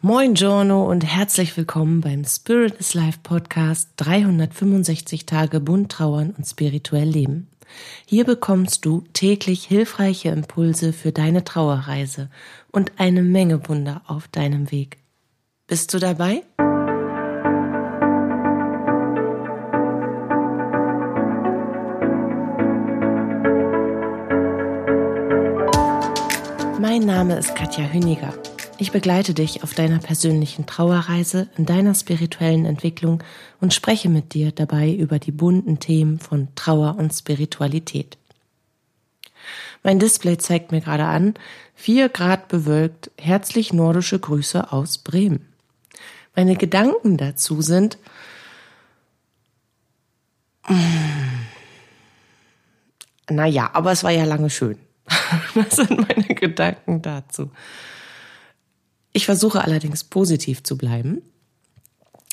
Moin Giorno und herzlich willkommen beim Spirit is Life Podcast 365 Tage bunt trauern und spirituell leben. Hier bekommst du täglich hilfreiche Impulse für deine Trauerreise und eine Menge Wunder auf deinem Weg. Bist du dabei? Mein Name ist Katja Hüniger. Ich begleite dich auf deiner persönlichen Trauerreise, in deiner spirituellen Entwicklung und spreche mit dir dabei über die bunten Themen von Trauer und Spiritualität. Mein Display zeigt mir gerade an, vier Grad bewölkt, herzlich nordische Grüße aus Bremen. Meine Gedanken dazu sind, naja, aber es war ja lange schön. Das sind meine Gedanken dazu. Ich versuche allerdings positiv zu bleiben,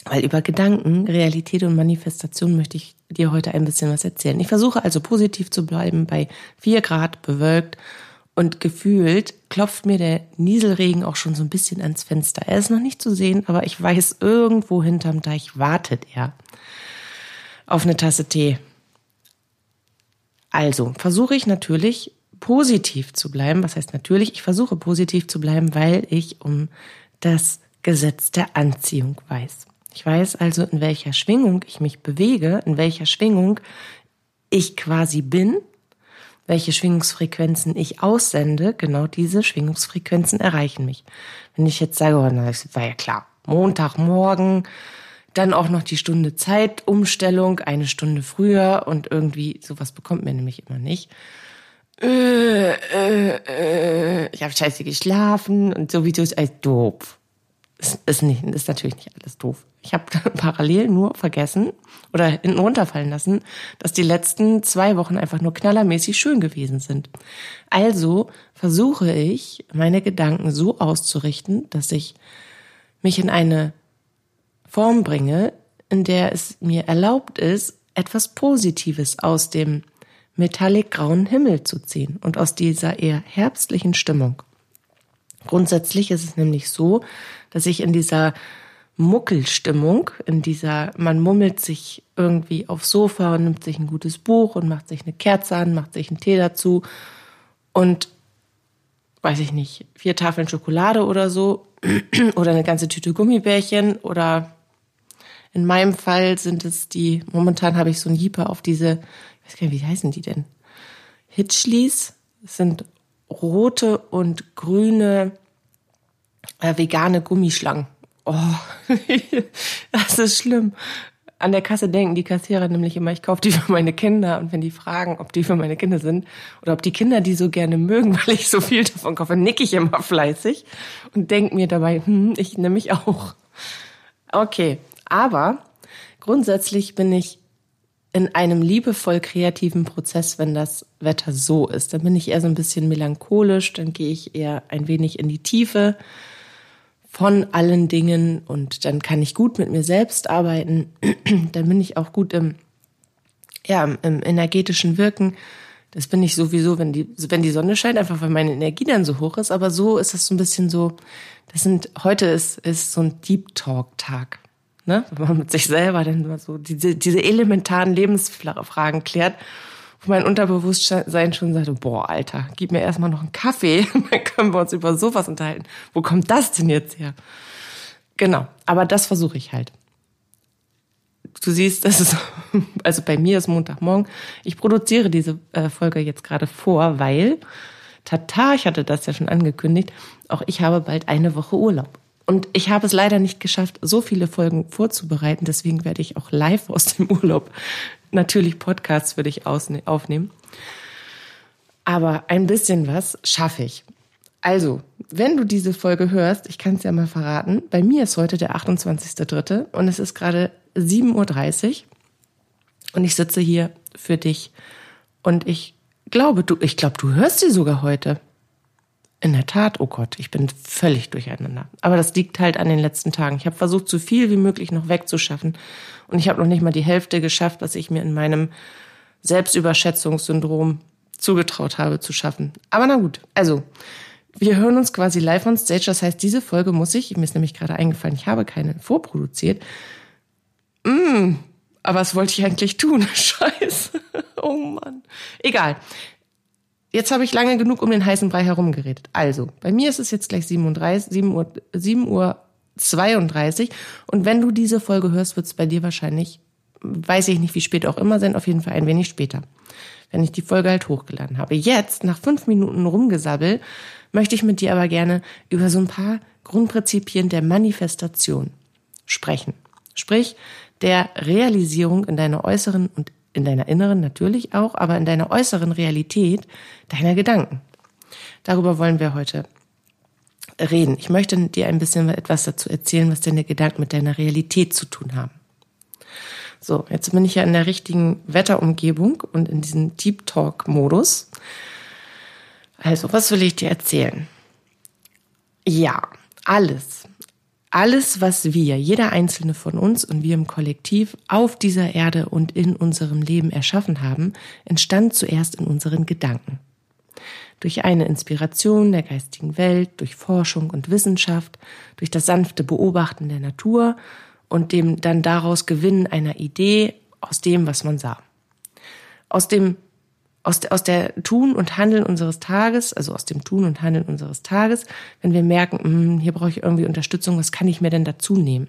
weil über Gedanken, Realität und Manifestation möchte ich dir heute ein bisschen was erzählen. Ich versuche also positiv zu bleiben bei vier Grad bewölkt und gefühlt klopft mir der Nieselregen auch schon so ein bisschen ans Fenster. Er ist noch nicht zu sehen, aber ich weiß, irgendwo hinterm Deich wartet er auf eine Tasse Tee. Also versuche ich natürlich positiv zu bleiben. Was heißt natürlich? Ich versuche positiv zu bleiben, weil ich um das Gesetz der Anziehung weiß. Ich weiß also, in welcher Schwingung ich mich bewege, in welcher Schwingung ich quasi bin, welche Schwingungsfrequenzen ich aussende. Genau diese Schwingungsfrequenzen erreichen mich. Wenn ich jetzt sage, oh, na, das war ja klar, Montagmorgen, dann auch noch die Stunde Zeitumstellung, eine Stunde früher und irgendwie sowas bekommt mir nämlich immer nicht äh, äh, äh, ich habe scheiße geschlafen und so wie du ist alles doof. Ist, ist, nicht, ist natürlich nicht alles doof. Ich habe parallel nur vergessen oder hinten runterfallen lassen, dass die letzten zwei Wochen einfach nur knallermäßig schön gewesen sind. Also versuche ich, meine Gedanken so auszurichten, dass ich mich in eine Form bringe, in der es mir erlaubt ist, etwas Positives aus dem metallic grauen Himmel zu ziehen und aus dieser eher herbstlichen Stimmung. Grundsätzlich ist es nämlich so, dass ich in dieser Muckelstimmung, in dieser, man mummelt sich irgendwie aufs Sofa und nimmt sich ein gutes Buch und macht sich eine Kerze an, macht sich einen Tee dazu und weiß ich nicht, vier Tafeln Schokolade oder so oder eine ganze Tüte Gummibärchen oder in meinem Fall sind es die, momentan habe ich so ein Jeeper auf diese ich weiß gar nicht, wie heißen die denn? Hitchlis sind rote und grüne äh, vegane Gummischlangen. Oh, das ist schlimm. An der Kasse denken die Kassierer nämlich immer, ich kaufe die für meine Kinder. Und wenn die fragen, ob die für meine Kinder sind oder ob die Kinder die so gerne mögen, weil ich so viel davon kaufe, nicke ich immer fleißig und denke mir dabei, hm, ich nehme mich auch. Okay, aber grundsätzlich bin ich in einem liebevoll kreativen Prozess, wenn das Wetter so ist. Dann bin ich eher so ein bisschen melancholisch, dann gehe ich eher ein wenig in die Tiefe von allen Dingen und dann kann ich gut mit mir selbst arbeiten. dann bin ich auch gut im, ja, im energetischen Wirken. Das bin ich sowieso, wenn die, wenn die Sonne scheint, einfach weil meine Energie dann so hoch ist. Aber so ist das so ein bisschen so, das sind, heute ist, ist so ein Deep Talk Tag ne? wenn man mit sich selber dann so diese, diese elementaren Lebensfragen klärt, wo mein Unterbewusstsein schon sagt, boah, Alter, gib mir erstmal noch einen Kaffee, dann können wir uns über sowas unterhalten. Wo kommt das denn jetzt her? Genau, aber das versuche ich halt. Du siehst, das ist, also bei mir ist Montagmorgen. Ich produziere diese äh, Folge jetzt gerade vor, weil, tata, ich hatte das ja schon angekündigt, auch ich habe bald eine Woche Urlaub. Und ich habe es leider nicht geschafft, so viele Folgen vorzubereiten. Deswegen werde ich auch live aus dem Urlaub natürlich Podcasts für dich aufnehmen. Aber ein bisschen was schaffe ich. Also, wenn du diese Folge hörst, ich kann es ja mal verraten, bei mir ist heute der 28.3. und es ist gerade 7.30 Uhr und ich sitze hier für dich und ich glaube, du, ich glaube, du hörst sie sogar heute. In der Tat, oh Gott, ich bin völlig durcheinander. Aber das liegt halt an den letzten Tagen. Ich habe versucht, so viel wie möglich noch wegzuschaffen. Und ich habe noch nicht mal die Hälfte geschafft, was ich mir in meinem Selbstüberschätzungssyndrom zugetraut habe zu schaffen. Aber na gut, also wir hören uns quasi live on stage. Das heißt, diese Folge muss ich, mir ist nämlich gerade eingefallen, ich habe keine vorproduziert. Mm, aber was wollte ich eigentlich tun? Scheiße. Oh Mann. Egal. Jetzt habe ich lange genug um den heißen Brei herumgeredet. Also, bei mir ist es jetzt gleich 37, 7 Uhr, 7 Uhr 32. Und wenn du diese Folge hörst, wird es bei dir wahrscheinlich, weiß ich nicht, wie spät auch immer sein, auf jeden Fall ein wenig später. Wenn ich die Folge halt hochgeladen habe. Jetzt, nach fünf Minuten Rumgesabbel, möchte ich mit dir aber gerne über so ein paar Grundprinzipien der Manifestation sprechen. Sprich, der Realisierung in deiner äußeren und in deiner inneren natürlich auch, aber in deiner äußeren Realität deiner Gedanken. Darüber wollen wir heute reden. Ich möchte dir ein bisschen etwas dazu erzählen, was deine Gedanken mit deiner Realität zu tun haben. So, jetzt bin ich ja in der richtigen Wetterumgebung und in diesem Deep Talk Modus. Also, was will ich dir erzählen? Ja, alles, alles, was wir, jeder einzelne von uns und wir im Kollektiv auf dieser Erde und in unserem Leben erschaffen haben, entstand zuerst in unseren Gedanken. Durch eine Inspiration der geistigen Welt, durch Forschung und Wissenschaft, durch das sanfte Beobachten der Natur und dem dann daraus Gewinnen einer Idee aus dem, was man sah. Aus dem aus, aus der Tun und Handeln unseres Tages, also aus dem Tun und Handeln unseres Tages, wenn wir merken, mh, hm, hier brauche ich irgendwie Unterstützung, was kann ich mir denn dazu nehmen?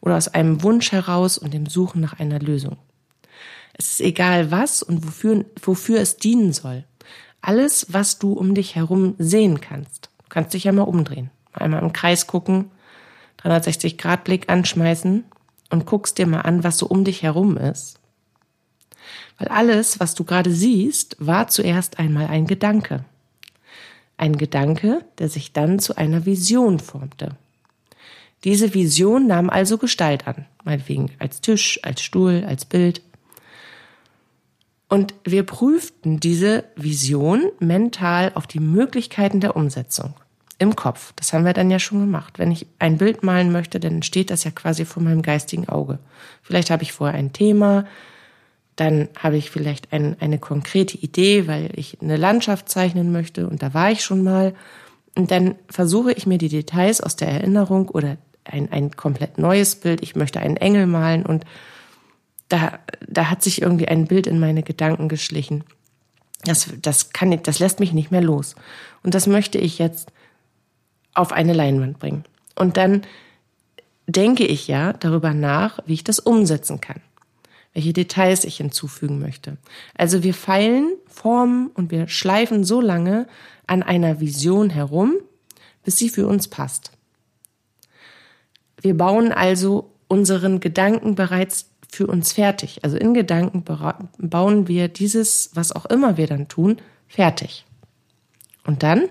Oder aus einem Wunsch heraus und dem Suchen nach einer Lösung. Es ist egal was und wofür, wofür es dienen soll. Alles, was du um dich herum sehen kannst. Du kannst dich ja mal umdrehen. Einmal im Kreis gucken, 360 Grad Blick anschmeißen und guckst dir mal an, was so um dich herum ist. Weil alles, was du gerade siehst, war zuerst einmal ein Gedanke. Ein Gedanke, der sich dann zu einer Vision formte. Diese Vision nahm also Gestalt an, meinetwegen als Tisch, als Stuhl, als Bild. Und wir prüften diese Vision mental auf die Möglichkeiten der Umsetzung im Kopf. Das haben wir dann ja schon gemacht. Wenn ich ein Bild malen möchte, dann steht das ja quasi vor meinem geistigen Auge. Vielleicht habe ich vorher ein Thema, dann habe ich vielleicht ein, eine konkrete Idee, weil ich eine Landschaft zeichnen möchte und da war ich schon mal. Und dann versuche ich mir die Details aus der Erinnerung oder ein, ein komplett neues Bild. Ich möchte einen Engel malen und da, da hat sich irgendwie ein Bild in meine Gedanken geschlichen. Das, das kann, das lässt mich nicht mehr los. Und das möchte ich jetzt auf eine Leinwand bringen. Und dann denke ich ja darüber nach, wie ich das umsetzen kann welche Details ich hinzufügen möchte. Also wir feilen, formen und wir schleifen so lange an einer Vision herum, bis sie für uns passt. Wir bauen also unseren Gedanken bereits für uns fertig. Also in Gedanken bauen wir dieses, was auch immer wir dann tun, fertig. Und dann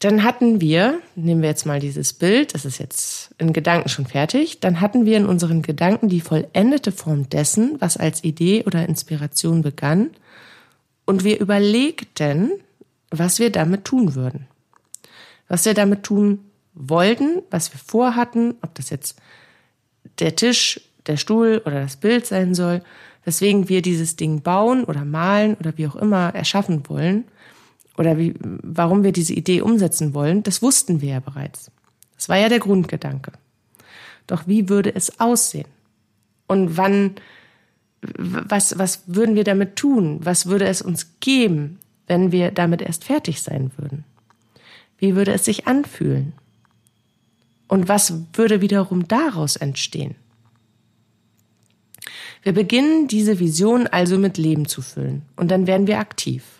Dann hatten wir, nehmen wir jetzt mal dieses Bild, das ist jetzt in Gedanken schon fertig, dann hatten wir in unseren Gedanken die vollendete Form dessen, was als Idee oder Inspiration begann, und wir überlegten, was wir damit tun würden. Was wir damit tun wollten, was wir vorhatten, ob das jetzt der Tisch, der Stuhl oder das Bild sein soll, weswegen wir dieses Ding bauen oder malen oder wie auch immer erschaffen wollen – oder wie, warum wir diese Idee umsetzen wollen, das wussten wir ja bereits. Das war ja der Grundgedanke. Doch wie würde es aussehen? Und wann, was, was würden wir damit tun? Was würde es uns geben, wenn wir damit erst fertig sein würden? Wie würde es sich anfühlen? Und was würde wiederum daraus entstehen? Wir beginnen diese Vision also mit Leben zu füllen und dann werden wir aktiv.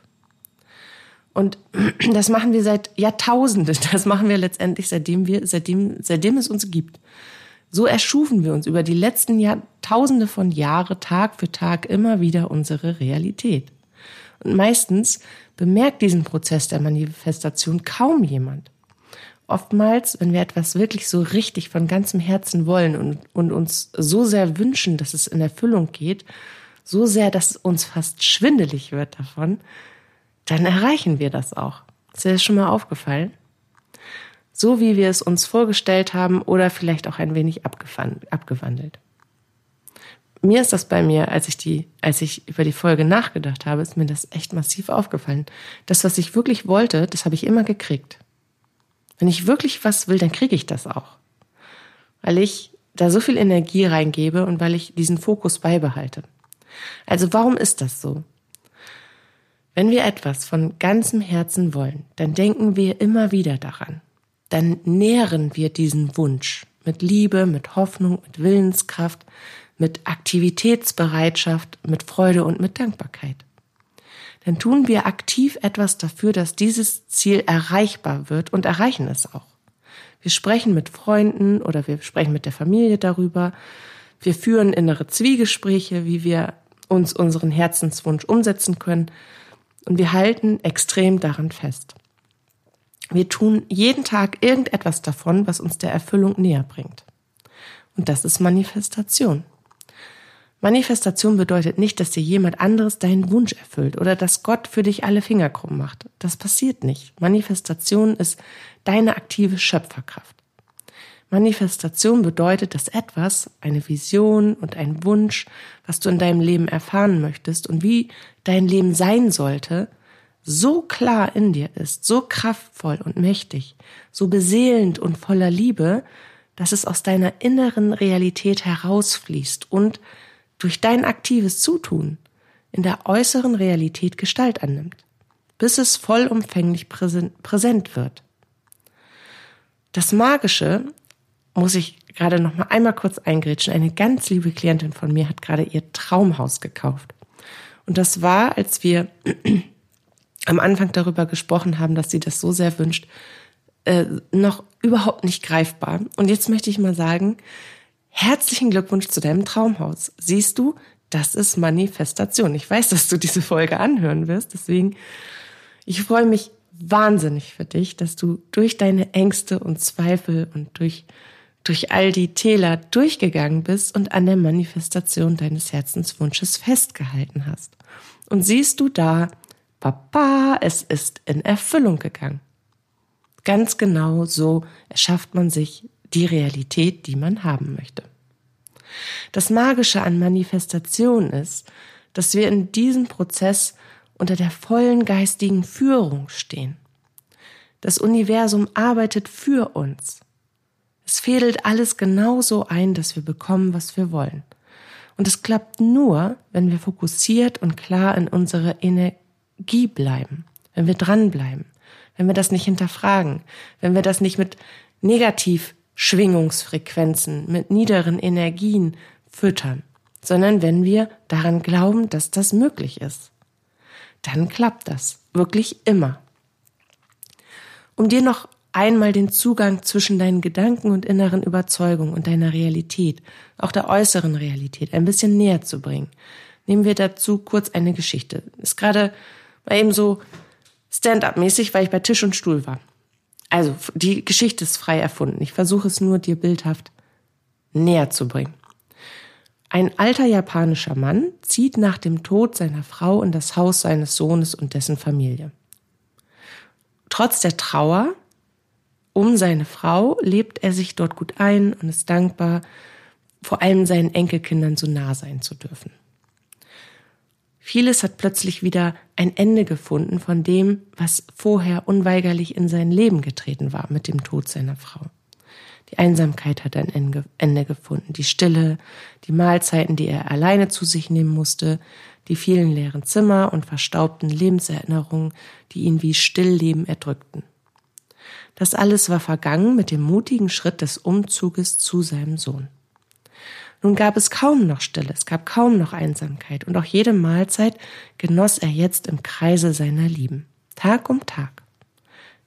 Und das machen wir seit Jahrtausenden. Das machen wir letztendlich, seitdem wir, seitdem, seitdem es uns gibt. So erschufen wir uns über die letzten Jahrtausende von Jahre Tag für Tag immer wieder unsere Realität. Und meistens bemerkt diesen Prozess der Manifestation kaum jemand. Oftmals, wenn wir etwas wirklich so richtig von ganzem Herzen wollen und, und uns so sehr wünschen, dass es in Erfüllung geht, so sehr, dass es uns fast schwindelig wird davon, dann erreichen wir das auch. Ist dir das schon mal aufgefallen? So wie wir es uns vorgestellt haben oder vielleicht auch ein wenig abgewandelt. mir ist das bei mir, als ich die, als ich über die Folge nachgedacht habe, ist mir das echt massiv aufgefallen. Das, was ich wirklich wollte, das habe ich immer gekriegt. Wenn ich wirklich was will, dann kriege ich das auch. Weil ich da so viel Energie reingebe und weil ich diesen Fokus beibehalte. Also warum ist das so? Wenn wir etwas von ganzem Herzen wollen, dann denken wir immer wieder daran. Dann nähren wir diesen Wunsch mit Liebe, mit Hoffnung, mit Willenskraft, mit Aktivitätsbereitschaft, mit Freude und mit Dankbarkeit. Dann tun wir aktiv etwas dafür, dass dieses Ziel erreichbar wird und erreichen es auch. Wir sprechen mit Freunden oder wir sprechen mit der Familie darüber. Wir führen innere Zwiegespräche, wie wir uns unseren Herzenswunsch umsetzen können. Und wir halten extrem daran fest. Wir tun jeden Tag irgendetwas davon, was uns der Erfüllung näher bringt. Und das ist Manifestation. Manifestation bedeutet nicht, dass dir jemand anderes deinen Wunsch erfüllt oder dass Gott für dich alle Finger krumm macht. Das passiert nicht. Manifestation ist deine aktive Schöpferkraft. Manifestation bedeutet, dass etwas, eine Vision und ein Wunsch, was du in deinem Leben erfahren möchtest und wie dein Leben sein sollte, so klar in dir ist, so kraftvoll und mächtig, so beseelend und voller Liebe, dass es aus deiner inneren Realität herausfließt und durch dein aktives Zutun in der äußeren Realität Gestalt annimmt, bis es vollumfänglich präsent wird. Das Magische muss ich gerade noch mal einmal kurz eingrätschen. Eine ganz liebe Klientin von mir hat gerade ihr Traumhaus gekauft. Und das war, als wir am Anfang darüber gesprochen haben, dass sie das so sehr wünscht, äh, noch überhaupt nicht greifbar. Und jetzt möchte ich mal sagen, Herzlichen Glückwunsch zu deinem Traumhaus. Siehst du, das ist Manifestation. Ich weiß, dass du diese Folge anhören wirst, deswegen ich freue mich wahnsinnig für dich, dass du durch deine Ängste und Zweifel und durch durch all die Täler durchgegangen bist und an der Manifestation deines Herzenswunsches festgehalten hast. Und siehst du da, Papa, es ist in Erfüllung gegangen. Ganz genau so erschafft man sich die Realität, die man haben möchte. Das Magische an Manifestation ist, dass wir in diesem Prozess unter der vollen geistigen Führung stehen. Das Universum arbeitet für uns. Es fädelt alles genauso ein, dass wir bekommen, was wir wollen. Und es klappt nur, wenn wir fokussiert und klar in unserer Energie bleiben, wenn wir dranbleiben, wenn wir das nicht hinterfragen, wenn wir das nicht mit negativ Schwingungsfrequenzen, mit niederen Energien füttern, sondern wenn wir daran glauben, dass das möglich ist. Dann klappt das wirklich immer. Um dir noch einmal den Zugang zwischen deinen Gedanken und inneren Überzeugungen und deiner Realität, auch der äußeren Realität, ein bisschen näher zu bringen, nehmen wir dazu kurz eine Geschichte. Ist gerade mal eben so Stand-up-mäßig, weil ich bei Tisch und Stuhl war. Also, die Geschichte ist frei erfunden. Ich versuche es nur dir bildhaft näher zu bringen. Ein alter japanischer Mann zieht nach dem Tod seiner Frau in das Haus seines Sohnes und dessen Familie. Trotz der Trauer um seine Frau lebt er sich dort gut ein und ist dankbar, vor allem seinen Enkelkindern so nah sein zu dürfen. Vieles hat plötzlich wieder ein Ende gefunden von dem, was vorher unweigerlich in sein Leben getreten war mit dem Tod seiner Frau. Die Einsamkeit hat ein Ende gefunden, die Stille, die Mahlzeiten, die er alleine zu sich nehmen musste, die vielen leeren Zimmer und verstaubten Lebenserinnerungen, die ihn wie Stillleben erdrückten. Das alles war vergangen mit dem mutigen Schritt des Umzuges zu seinem Sohn. Nun gab es kaum noch Stille, es gab kaum noch Einsamkeit, und auch jede Mahlzeit genoss er jetzt im Kreise seiner Lieben, Tag um Tag.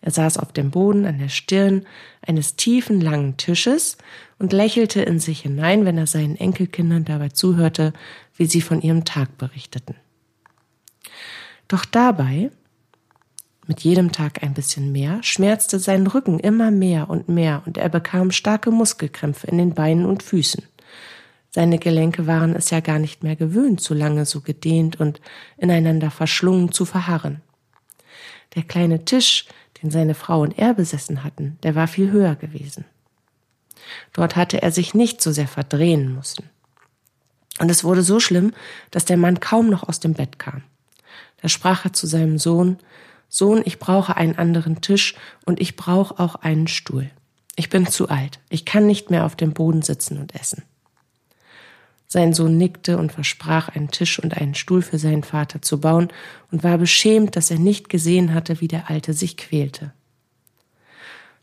Er saß auf dem Boden an der Stirn eines tiefen, langen Tisches und lächelte in sich hinein, wenn er seinen Enkelkindern dabei zuhörte, wie sie von ihrem Tag berichteten. Doch dabei, mit jedem Tag ein bisschen mehr, schmerzte sein Rücken immer mehr und mehr, und er bekam starke Muskelkrämpfe in den Beinen und Füßen. Seine Gelenke waren es ja gar nicht mehr gewöhnt, so lange so gedehnt und ineinander verschlungen zu verharren. Der kleine Tisch, den seine Frau und er besessen hatten, der war viel höher gewesen. Dort hatte er sich nicht so sehr verdrehen müssen. Und es wurde so schlimm, dass der Mann kaum noch aus dem Bett kam. Da sprach er zu seinem Sohn, Sohn, ich brauche einen anderen Tisch und ich brauche auch einen Stuhl. Ich bin zu alt, ich kann nicht mehr auf dem Boden sitzen und essen. Sein Sohn nickte und versprach, einen Tisch und einen Stuhl für seinen Vater zu bauen und war beschämt, dass er nicht gesehen hatte, wie der Alte sich quälte.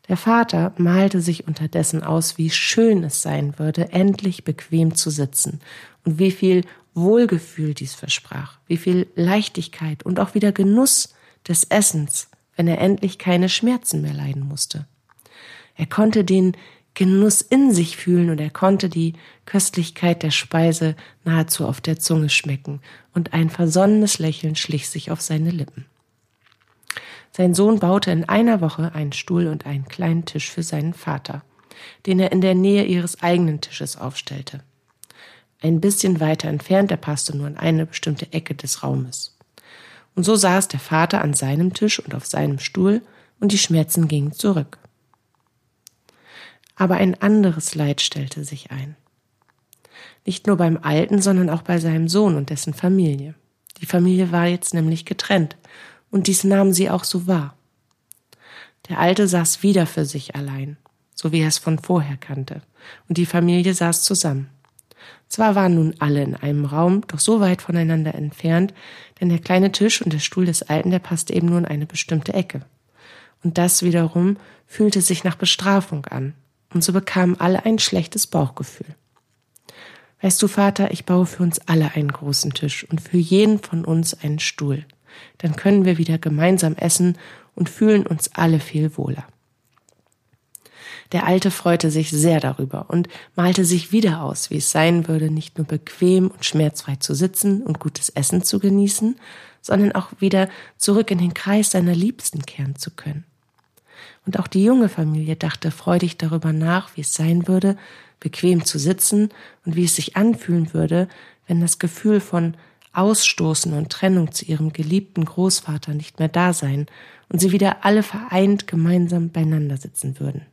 Der Vater malte sich unterdessen aus, wie schön es sein würde, endlich bequem zu sitzen und wie viel Wohlgefühl dies versprach, wie viel Leichtigkeit und auch wieder Genuss des Essens, wenn er endlich keine Schmerzen mehr leiden musste. Er konnte den Genuss in sich fühlen und er konnte die Köstlichkeit der Speise nahezu auf der Zunge schmecken und ein versonnenes Lächeln schlich sich auf seine Lippen. Sein Sohn baute in einer Woche einen Stuhl und einen kleinen Tisch für seinen Vater, den er in der Nähe ihres eigenen Tisches aufstellte. Ein bisschen weiter entfernt, er passte nur in eine bestimmte Ecke des Raumes. Und so saß der Vater an seinem Tisch und auf seinem Stuhl, und die Schmerzen gingen zurück. Aber ein anderes Leid stellte sich ein. Nicht nur beim Alten, sondern auch bei seinem Sohn und dessen Familie. Die Familie war jetzt nämlich getrennt, und dies nahmen sie auch so wahr. Der Alte saß wieder für sich allein, so wie er es von vorher kannte, und die Familie saß zusammen. Zwar waren nun alle in einem Raum, doch so weit voneinander entfernt, denn der kleine Tisch und der Stuhl des Alten, der passte eben nur in eine bestimmte Ecke. Und das wiederum fühlte sich nach Bestrafung an, und so bekamen alle ein schlechtes Bauchgefühl. Weißt du, Vater, ich baue für uns alle einen großen Tisch und für jeden von uns einen Stuhl. Dann können wir wieder gemeinsam essen und fühlen uns alle viel wohler. Der Alte freute sich sehr darüber und malte sich wieder aus, wie es sein würde, nicht nur bequem und schmerzfrei zu sitzen und gutes Essen zu genießen, sondern auch wieder zurück in den Kreis seiner Liebsten kehren zu können. Und auch die junge Familie dachte freudig darüber nach, wie es sein würde, bequem zu sitzen und wie es sich anfühlen würde, wenn das Gefühl von Ausstoßen und Trennung zu ihrem geliebten Großvater nicht mehr da sein und sie wieder alle vereint gemeinsam beieinander sitzen würden.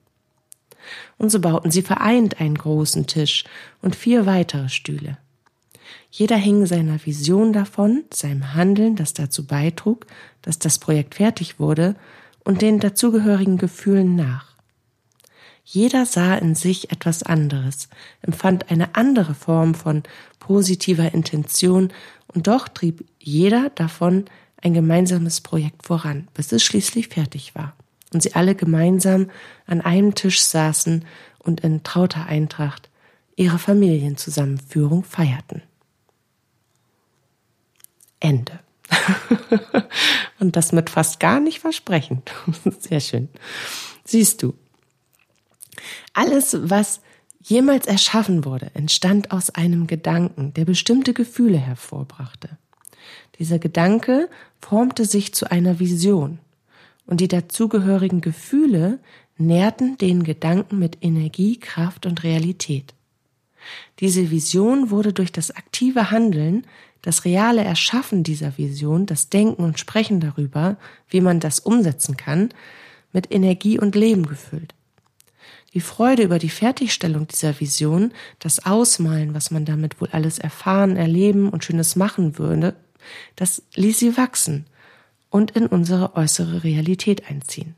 Und so bauten sie vereint einen großen Tisch und vier weitere Stühle. Jeder hing seiner Vision davon, seinem Handeln, das dazu beitrug, dass das Projekt fertig wurde, und den dazugehörigen Gefühlen nach. Jeder sah in sich etwas anderes, empfand eine andere Form von positiver Intention und doch trieb jeder davon ein gemeinsames Projekt voran, bis es schließlich fertig war und sie alle gemeinsam an einem Tisch saßen und in trauter Eintracht ihre Familienzusammenführung feierten. Ende. Und das mit fast gar nicht versprechen. Sehr schön. Siehst du, alles, was jemals erschaffen wurde, entstand aus einem Gedanken, der bestimmte Gefühle hervorbrachte. Dieser Gedanke formte sich zu einer Vision und die dazugehörigen Gefühle nährten den Gedanken mit Energie, Kraft und Realität. Diese Vision wurde durch das aktive Handeln das reale Erschaffen dieser Vision, das Denken und Sprechen darüber, wie man das umsetzen kann, mit Energie und Leben gefüllt. Die Freude über die Fertigstellung dieser Vision, das Ausmalen, was man damit wohl alles erfahren, erleben und Schönes machen würde, das ließ sie wachsen und in unsere äußere Realität einziehen.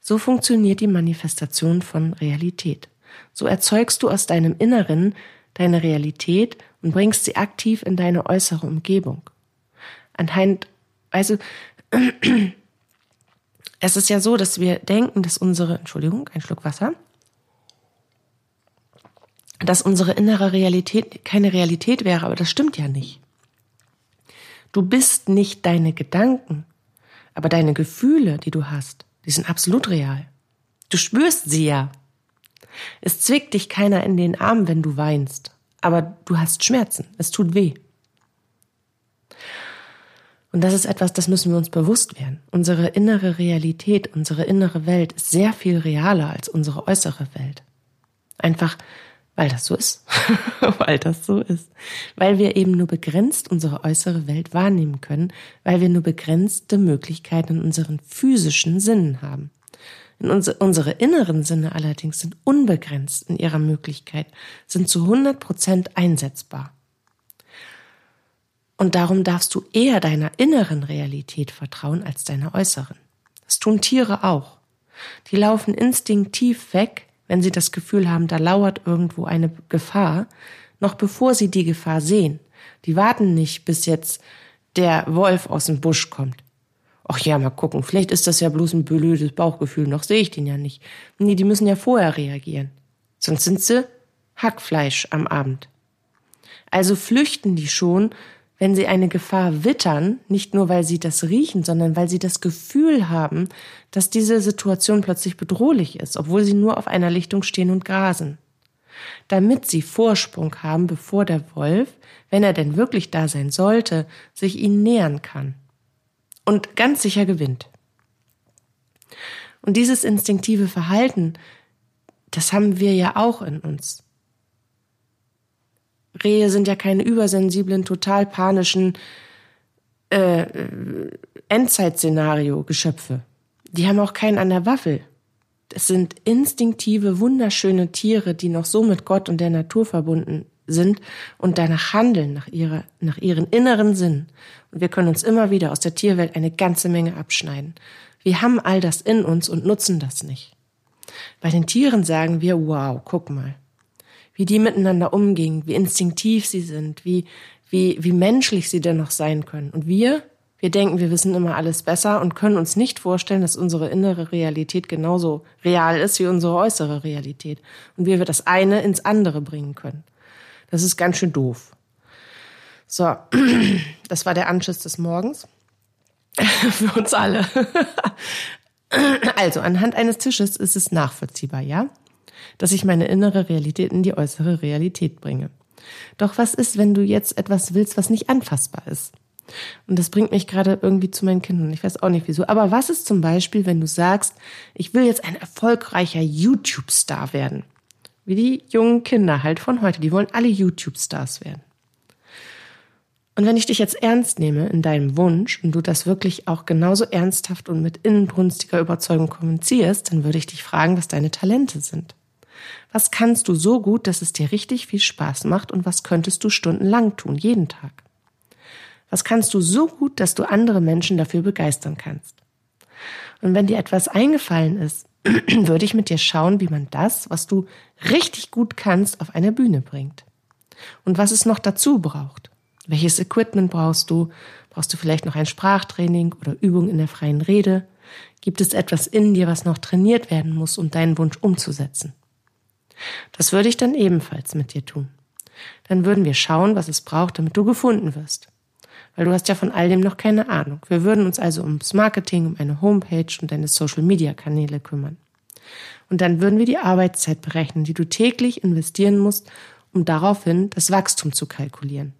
So funktioniert die Manifestation von Realität. So erzeugst du aus deinem Inneren deine Realität und bringst sie aktiv in deine äußere Umgebung. Anhand, also, es ist ja so, dass wir denken, dass unsere, Entschuldigung, ein Schluck Wasser, dass unsere innere Realität keine Realität wäre, aber das stimmt ja nicht. Du bist nicht deine Gedanken, aber deine Gefühle, die du hast, die sind absolut real. Du spürst sie ja. Es zwickt dich keiner in den Arm, wenn du weinst aber du hast Schmerzen, es tut weh. Und das ist etwas, das müssen wir uns bewusst werden. Unsere innere Realität, unsere innere Welt ist sehr viel realer als unsere äußere Welt. Einfach, weil das so ist. weil das so ist. Weil wir eben nur begrenzt unsere äußere Welt wahrnehmen können, weil wir nur begrenzte Möglichkeiten in unseren physischen Sinnen haben. Unsere, unsere inneren Sinne allerdings sind unbegrenzt in ihrer Möglichkeit, sind zu 100 Prozent einsetzbar. Und darum darfst du eher deiner inneren Realität vertrauen als deiner äußeren. Das tun Tiere auch. Die laufen instinktiv weg, wenn sie das Gefühl haben, da lauert irgendwo eine Gefahr, noch bevor sie die Gefahr sehen. Die warten nicht, bis jetzt der Wolf aus dem Busch kommt. Ach ja, mal gucken, vielleicht ist das ja bloß ein blödes Bauchgefühl, noch sehe ich den ja nicht. Nee, die müssen ja vorher reagieren. Sonst sind sie Hackfleisch am Abend. Also flüchten die schon, wenn sie eine Gefahr wittern, nicht nur weil sie das riechen, sondern weil sie das Gefühl haben, dass diese Situation plötzlich bedrohlich ist, obwohl sie nur auf einer Lichtung stehen und grasen. Damit sie Vorsprung haben, bevor der Wolf, wenn er denn wirklich da sein sollte, sich ihnen nähern kann. Und ganz sicher gewinnt. Und dieses instinktive Verhalten, das haben wir ja auch in uns. Rehe sind ja keine übersensiblen, total panischen äh, Endzeitszenario-Geschöpfe. Die haben auch keinen an der Waffel. Es sind instinktive, wunderschöne Tiere, die noch so mit Gott und der Natur verbunden sind und danach handeln, nach, ihrer, nach ihren inneren Sinn. Und wir können uns immer wieder aus der Tierwelt eine ganze Menge abschneiden. Wir haben all das in uns und nutzen das nicht. Bei den Tieren sagen wir, wow, guck mal, wie die miteinander umgehen, wie instinktiv sie sind, wie, wie, wie menschlich sie dennoch sein können. Und wir, wir denken, wir wissen immer alles besser und können uns nicht vorstellen, dass unsere innere Realität genauso real ist wie unsere äußere Realität und wie wir das eine ins andere bringen können. Das ist ganz schön doof. So, das war der Anschiss des Morgens. Für uns alle. also, anhand eines Tisches ist es nachvollziehbar, ja? Dass ich meine innere Realität in die äußere Realität bringe. Doch was ist, wenn du jetzt etwas willst, was nicht anfassbar ist? Und das bringt mich gerade irgendwie zu meinen Kindern. Ich weiß auch nicht wieso. Aber was ist zum Beispiel, wenn du sagst, ich will jetzt ein erfolgreicher YouTube-Star werden? Wie die jungen Kinder halt von heute. Die wollen alle YouTube-Stars werden. Und wenn ich dich jetzt ernst nehme in deinem Wunsch und du das wirklich auch genauso ernsthaft und mit inbrunstiger Überzeugung kommunizierst, dann würde ich dich fragen, was deine Talente sind. Was kannst du so gut, dass es dir richtig viel Spaß macht und was könntest du stundenlang tun, jeden Tag? Was kannst du so gut, dass du andere Menschen dafür begeistern kannst? Und wenn dir etwas eingefallen ist, würde ich mit dir schauen, wie man das, was du richtig gut kannst, auf eine Bühne bringt. Und was es noch dazu braucht. Welches Equipment brauchst du? Brauchst du vielleicht noch ein Sprachtraining oder Übung in der freien Rede? Gibt es etwas in dir, was noch trainiert werden muss, um deinen Wunsch umzusetzen? Das würde ich dann ebenfalls mit dir tun. Dann würden wir schauen, was es braucht, damit du gefunden wirst. Weil du hast ja von all dem noch keine Ahnung. Wir würden uns also ums Marketing, um eine Homepage und deine Social-Media-Kanäle kümmern. Und dann würden wir die Arbeitszeit berechnen, die du täglich investieren musst, um daraufhin das Wachstum zu kalkulieren.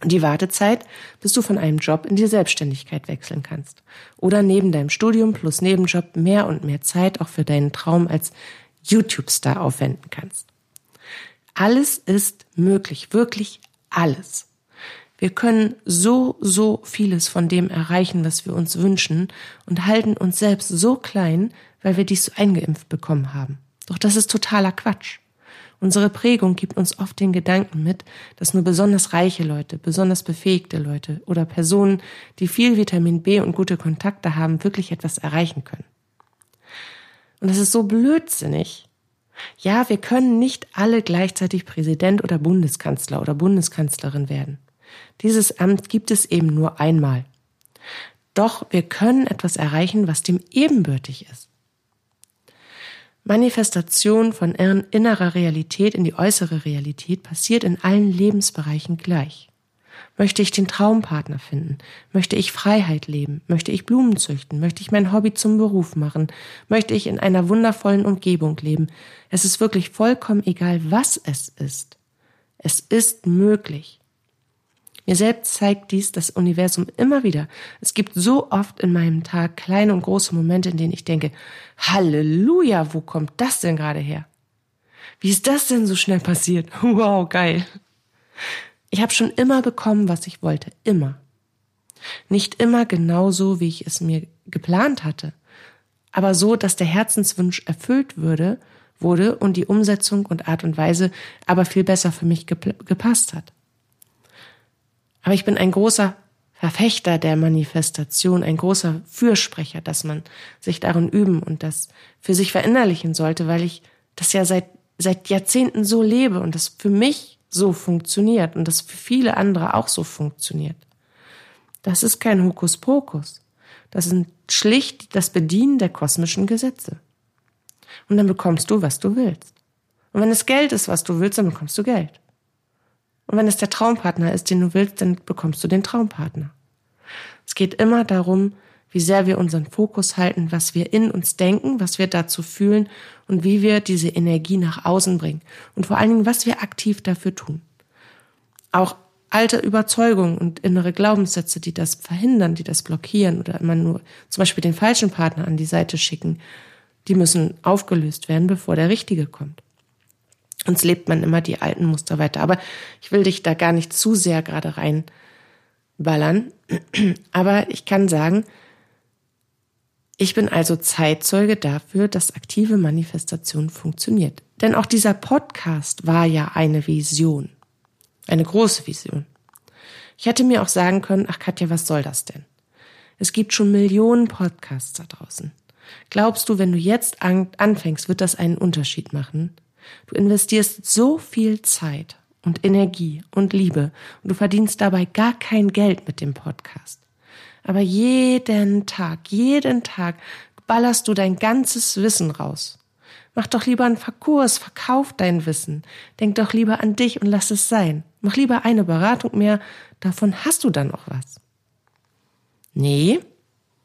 Und die Wartezeit, bis du von einem Job in die Selbstständigkeit wechseln kannst. Oder neben deinem Studium plus Nebenjob mehr und mehr Zeit auch für deinen Traum als YouTube-Star aufwenden kannst. Alles ist möglich, wirklich alles. Wir können so, so vieles von dem erreichen, was wir uns wünschen und halten uns selbst so klein, weil wir dies so eingeimpft bekommen haben. Doch das ist totaler Quatsch. Unsere Prägung gibt uns oft den Gedanken mit, dass nur besonders reiche Leute, besonders befähigte Leute oder Personen, die viel Vitamin B und gute Kontakte haben, wirklich etwas erreichen können. Und das ist so blödsinnig. Ja, wir können nicht alle gleichzeitig Präsident oder Bundeskanzler oder Bundeskanzlerin werden. Dieses Amt gibt es eben nur einmal. Doch wir können etwas erreichen, was dem ebenbürtig ist. Manifestation von innerer Realität in die äußere Realität passiert in allen Lebensbereichen gleich. Möchte ich den Traumpartner finden? Möchte ich Freiheit leben? Möchte ich Blumen züchten? Möchte ich mein Hobby zum Beruf machen? Möchte ich in einer wundervollen Umgebung leben? Es ist wirklich vollkommen egal, was es ist. Es ist möglich. Mir selbst zeigt dies das Universum immer wieder. Es gibt so oft in meinem Tag kleine und große Momente, in denen ich denke, Halleluja, wo kommt das denn gerade her? Wie ist das denn so schnell passiert? Wow, geil. Ich habe schon immer bekommen, was ich wollte, immer. Nicht immer genauso, wie ich es mir geplant hatte, aber so, dass der Herzenswunsch erfüllt würde, wurde und die Umsetzung und Art und Weise aber viel besser für mich gepasst hat. Aber ich bin ein großer Verfechter der Manifestation, ein großer Fürsprecher, dass man sich darin üben und das für sich verinnerlichen sollte, weil ich das ja seit, seit Jahrzehnten so lebe und das für mich so funktioniert und das für viele andere auch so funktioniert. Das ist kein Hokuspokus. Das ist schlicht das Bedienen der kosmischen Gesetze. Und dann bekommst du, was du willst. Und wenn es Geld ist, was du willst, dann bekommst du Geld. Und wenn es der Traumpartner ist, den du willst, dann bekommst du den Traumpartner. Es geht immer darum, wie sehr wir unseren Fokus halten, was wir in uns denken, was wir dazu fühlen und wie wir diese Energie nach außen bringen. Und vor allen Dingen, was wir aktiv dafür tun. Auch alte Überzeugungen und innere Glaubenssätze, die das verhindern, die das blockieren oder immer nur zum Beispiel den falschen Partner an die Seite schicken, die müssen aufgelöst werden, bevor der richtige kommt. Sonst lebt man immer die alten Muster weiter. Aber ich will dich da gar nicht zu sehr gerade reinballern. Aber ich kann sagen, ich bin also Zeitzeuge dafür, dass aktive Manifestation funktioniert. Denn auch dieser Podcast war ja eine Vision. Eine große Vision. Ich hätte mir auch sagen können, ach Katja, was soll das denn? Es gibt schon Millionen Podcasts da draußen. Glaubst du, wenn du jetzt anfängst, wird das einen Unterschied machen? Du investierst so viel Zeit und Energie und Liebe und du verdienst dabei gar kein Geld mit dem Podcast. Aber jeden Tag, jeden Tag ballerst du dein ganzes Wissen raus. Mach doch lieber einen Verkurs, verkauf dein Wissen. Denk doch lieber an dich und lass es sein. Mach lieber eine Beratung mehr, davon hast du dann auch was. Nee,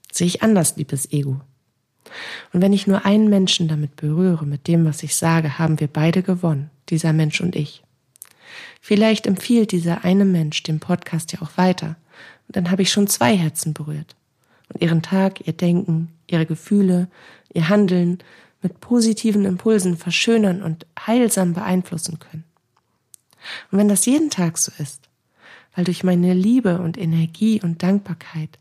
sehe ich anders, liebes Ego. Und wenn ich nur einen Menschen damit berühre, mit dem, was ich sage, haben wir beide gewonnen, dieser Mensch und ich. Vielleicht empfiehlt dieser eine Mensch den Podcast ja auch weiter. Und dann habe ich schon zwei Herzen berührt. Und ihren Tag, ihr Denken, ihre Gefühle, ihr Handeln mit positiven Impulsen verschönern und heilsam beeinflussen können. Und wenn das jeden Tag so ist, weil durch meine Liebe und Energie und Dankbarkeit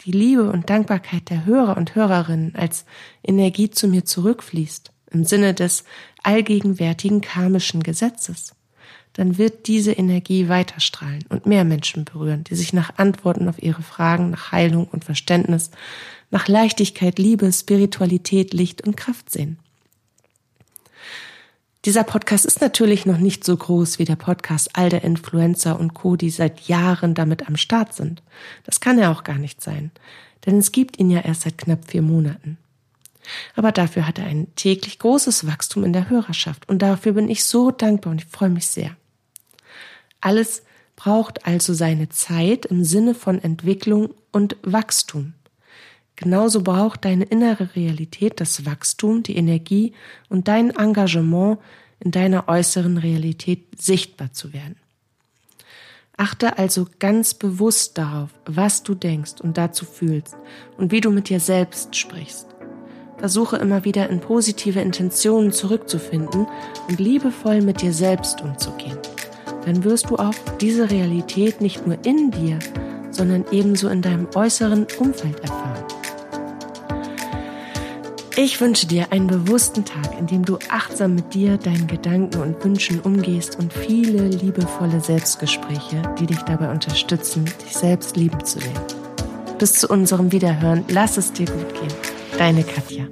die Liebe und Dankbarkeit der Hörer und Hörerinnen als Energie zu mir zurückfließt, im Sinne des allgegenwärtigen karmischen Gesetzes, dann wird diese Energie weiterstrahlen und mehr Menschen berühren, die sich nach Antworten auf ihre Fragen, nach Heilung und Verständnis, nach Leichtigkeit, Liebe, Spiritualität, Licht und Kraft sehen. Dieser Podcast ist natürlich noch nicht so groß wie der Podcast all der Influencer und Co., die seit Jahren damit am Start sind. Das kann er auch gar nicht sein, denn es gibt ihn ja erst seit knapp vier Monaten. Aber dafür hat er ein täglich großes Wachstum in der Hörerschaft und dafür bin ich so dankbar und ich freue mich sehr. Alles braucht also seine Zeit im Sinne von Entwicklung und Wachstum. Genauso braucht deine innere Realität das Wachstum, die Energie und dein Engagement in deiner äußeren Realität sichtbar zu werden. Achte also ganz bewusst darauf, was du denkst und dazu fühlst und wie du mit dir selbst sprichst. Versuche immer wieder in positive Intentionen zurückzufinden und liebevoll mit dir selbst umzugehen. Dann wirst du auch diese Realität nicht nur in dir, sondern ebenso in deinem äußeren Umfeld erfahren. Ich wünsche dir einen bewussten Tag, in dem du achtsam mit dir, deinen Gedanken und Wünschen umgehst und viele liebevolle Selbstgespräche, die dich dabei unterstützen, dich selbst lieben zu lernen. Bis zu unserem Wiederhören, lass es dir gut gehen. Deine Katja.